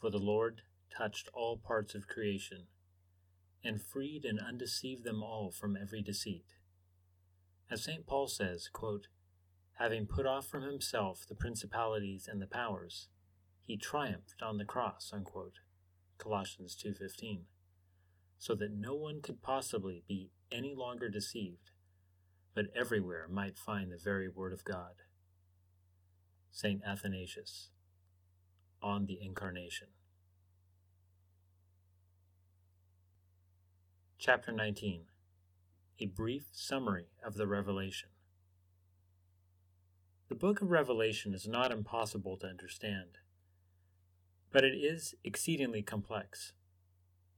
For the Lord touched all parts of creation, and freed and undeceived them all from every deceit. As St. Paul says, quote, Having put off from himself the principalities and the powers, he triumphed on the cross, unquote. Colossians 2:15. So that no one could possibly be any longer deceived, but everywhere might find the very word of God. St. Athanasius on the Incarnation. Chapter 19 A brief summary of the Revelation. The book of Revelation is not impossible to understand, but it is exceedingly complex.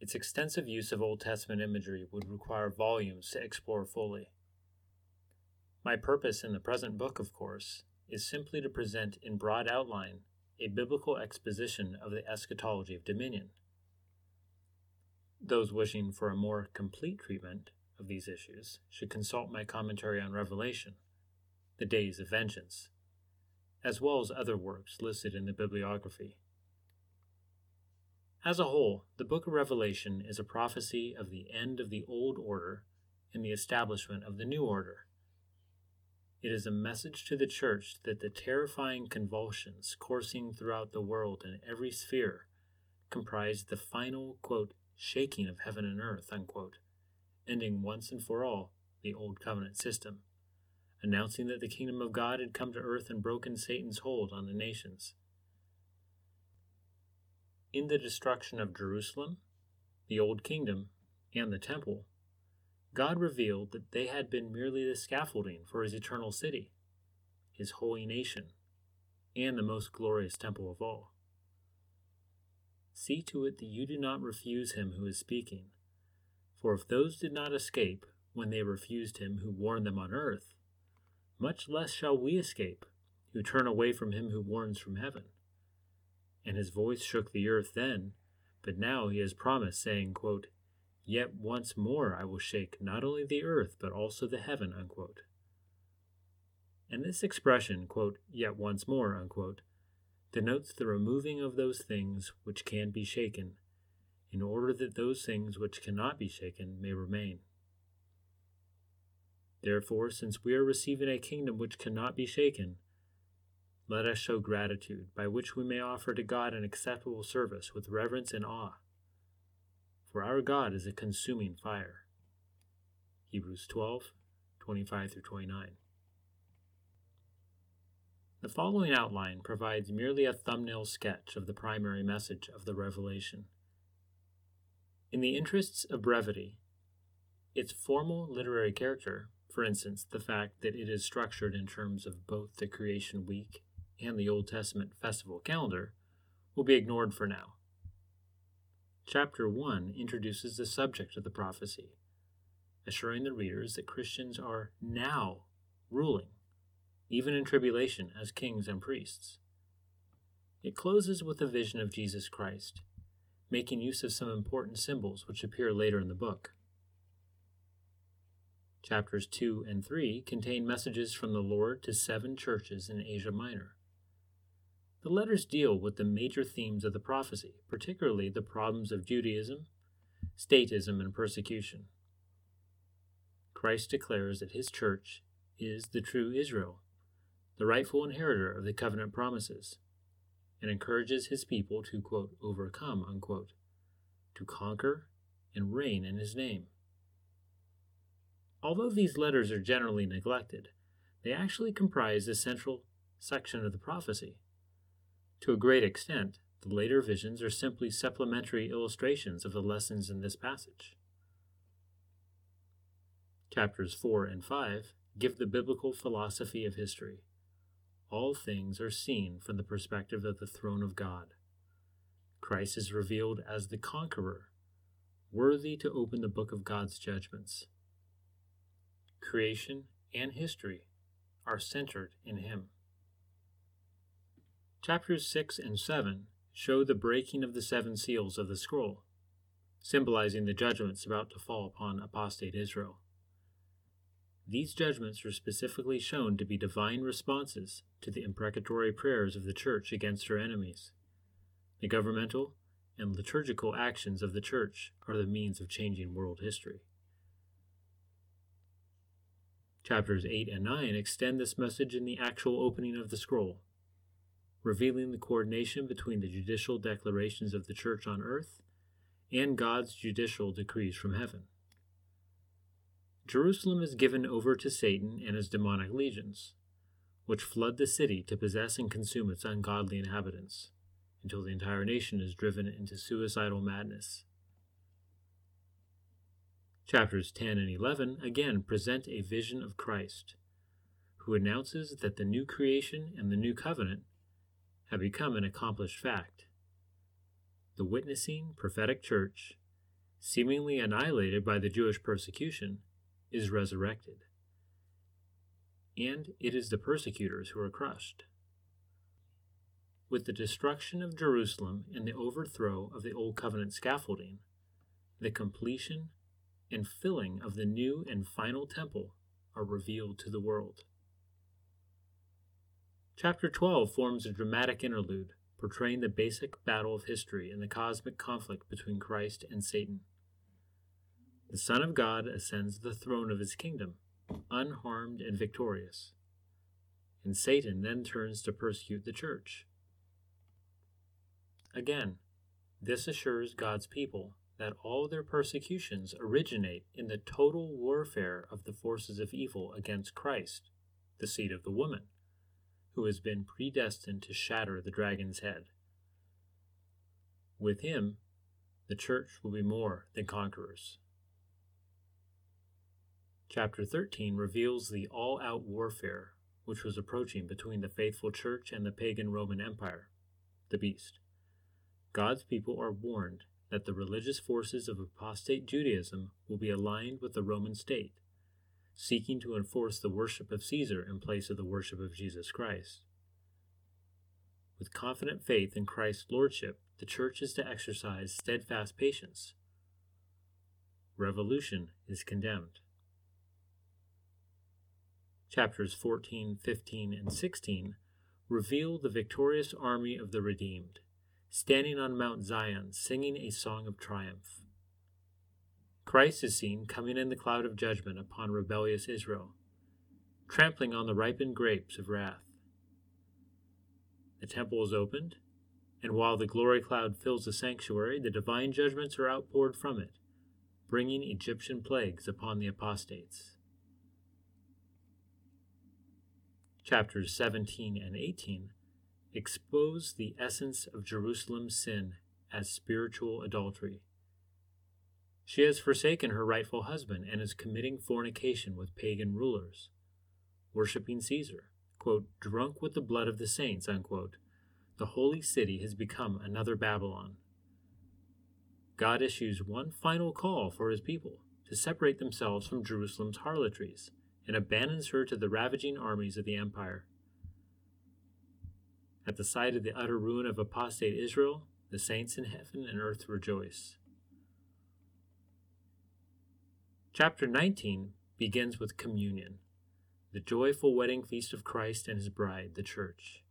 Its extensive use of Old Testament imagery would require volumes to explore fully. My purpose in the present book, of course, is simply to present in broad outline a biblical exposition of the eschatology of dominion. Those wishing for a more complete treatment of these issues should consult my commentary on Revelation, The Days of Vengeance, as well as other works listed in the bibliography. As a whole, the book of Revelation is a prophecy of the end of the old order and the establishment of the new order. It is a message to the church that the terrifying convulsions coursing throughout the world in every sphere comprise the final, quote, shaking of heaven and earth, unquote, ending once and for all the old covenant system, announcing that the kingdom of God had come to earth and broken Satan's hold on the nations. In the destruction of Jerusalem, the old kingdom, and the temple, God revealed that they had been merely the scaffolding for his eternal city, his holy nation, and the most glorious temple of all. See to it that you do not refuse him who is speaking. For if those did not escape when they refused him who warned them on earth, much less shall we escape who turn away from him who warns from heaven. And his voice shook the earth then, but now he has promised, saying, quote, Yet once more I will shake not only the earth, but also the heaven. Unquote. And this expression, quote, yet once more, unquote, denotes the removing of those things which can be shaken, in order that those things which cannot be shaken may remain. Therefore, since we are receiving a kingdom which cannot be shaken, let us show gratitude, by which we may offer to God an acceptable service with reverence and awe. For our God is a consuming fire. Hebrews 12 25 through 29. The following outline provides merely a thumbnail sketch of the primary message of the Revelation. In the interests of brevity, its formal literary character, for instance, the fact that it is structured in terms of both the creation week and the Old Testament festival calendar, will be ignored for now. Chapter 1 introduces the subject of the prophecy, assuring the readers that Christians are now ruling even in tribulation, as kings and priests. It closes with a vision of Jesus Christ, making use of some important symbols which appear later in the book. Chapters 2 and 3 contain messages from the Lord to seven churches in Asia Minor. The letters deal with the major themes of the prophecy, particularly the problems of Judaism, statism, and persecution. Christ declares that his church is the true Israel, the rightful inheritor of the covenant promises, and encourages his people to, quote, overcome, unquote, to conquer and reign in his name. Although these letters are generally neglected, they actually comprise the central section of the prophecy. To a great extent, the later visions are simply supplementary illustrations of the lessons in this passage. Chapters 4 and 5 give the biblical philosophy of history all things are seen from the perspective of the throne of God. Christ is revealed as the conqueror, worthy to open the book of God's judgments. Creation and history are centered in him. Chapters 6 and 7 show the breaking of the seven seals of the scroll, symbolizing the judgments about to fall upon apostate Israel. These judgments are specifically shown to be divine responses to the imprecatory prayers of the Church against her enemies. The governmental and liturgical actions of the Church are the means of changing world history. Chapters 8 and 9 extend this message in the actual opening of the scroll, revealing the coordination between the judicial declarations of the Church on earth and God's judicial decrees from heaven. Jerusalem is given over to Satan and his demonic legions, which flood the city to possess and consume its ungodly inhabitants, until the entire nation is driven into suicidal madness. Chapters 10 and 11 again present a vision of Christ, who announces that the new creation and the new covenant have become an accomplished fact. The witnessing prophetic church, seemingly annihilated by the Jewish persecution, is resurrected. And it is the persecutors who are crushed. With the destruction of Jerusalem and the overthrow of the Old Covenant scaffolding, the completion and filling of the new and final temple are revealed to the world. Chapter 12 forms a dramatic interlude portraying the basic battle of history and the cosmic conflict between Christ and Satan. The Son of God ascends the throne of his kingdom, unharmed and victorious. And Satan then turns to persecute the church. Again, this assures God's people that all their persecutions originate in the total warfare of the forces of evil against Christ, the seed of the woman, who has been predestined to shatter the dragon's head. With him, the church will be more than conquerors. Chapter 13 reveals the all out warfare which was approaching between the faithful church and the pagan Roman Empire, the beast. God's people are warned that the religious forces of apostate Judaism will be aligned with the Roman state, seeking to enforce the worship of Caesar in place of the worship of Jesus Christ. With confident faith in Christ's lordship, the church is to exercise steadfast patience. Revolution is condemned. Chapters 14, 15, and 16 reveal the victorious army of the redeemed standing on Mount Zion, singing a song of triumph. Christ is seen coming in the cloud of judgment upon rebellious Israel, trampling on the ripened grapes of wrath. The temple is opened, and while the glory cloud fills the sanctuary, the divine judgments are outpoured from it, bringing Egyptian plagues upon the apostates. Chapters 17 and 18 expose the essence of Jerusalem's sin as spiritual adultery. She has forsaken her rightful husband and is committing fornication with pagan rulers, worshiping Caesar, quote, drunk with the blood of the saints, unquote. The holy city has become another Babylon. God issues one final call for his people to separate themselves from Jerusalem's harlotries and abandons her to the ravaging armies of the empire. At the sight of the utter ruin of apostate Israel, the saints in heaven and earth rejoice. Chapter 19 begins with communion, the joyful wedding feast of Christ and his bride, the church.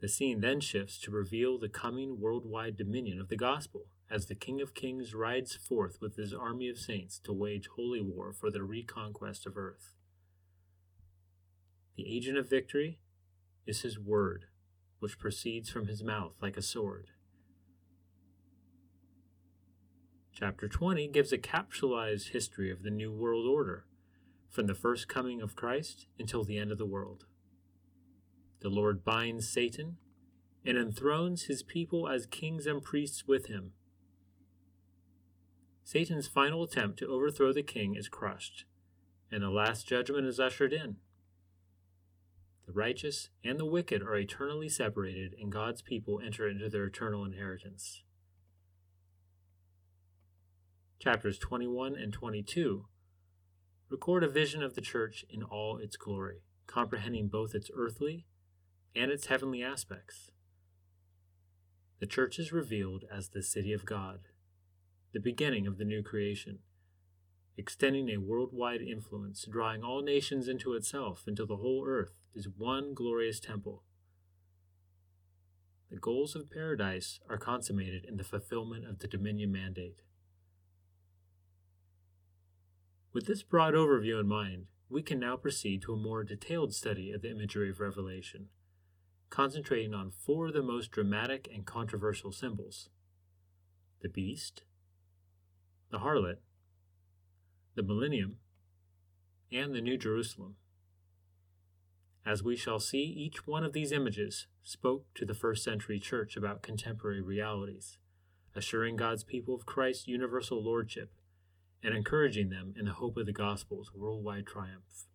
The scene then shifts to reveal the coming worldwide dominion of the gospel as the King of Kings rides forth with his army of saints to wage holy war for the reconquest of earth. The agent of victory is his word, which proceeds from his mouth like a sword. Chapter 20 gives a capsulized history of the New World Order, from the first coming of Christ until the end of the world. The Lord binds Satan and enthrones his people as kings and priests with him. Satan's final attempt to overthrow the king is crushed, and the last judgment is ushered in. The righteous and the wicked are eternally separated, and God's people enter into their eternal inheritance. Chapters 21 and 22 record a vision of the church in all its glory, comprehending both its earthly and its heavenly aspects. The church is revealed as the city of God, the beginning of the new creation extending a worldwide influence, drawing all nations into itself until the whole earth is one glorious temple. The goals of paradise are consummated in the fulfillment of the dominion mandate. With this broad overview in mind, we can now proceed to a more detailed study of the imagery of Revelation, concentrating on four of the most dramatic and controversial symbols the beast, the harlot, the millennium, and the New Jerusalem. As we shall see, each one of these images spoke to the first century church about contemporary realities, assuring God's people of Christ's universal lordship and encouraging them in the hope of the gospel's worldwide triumph.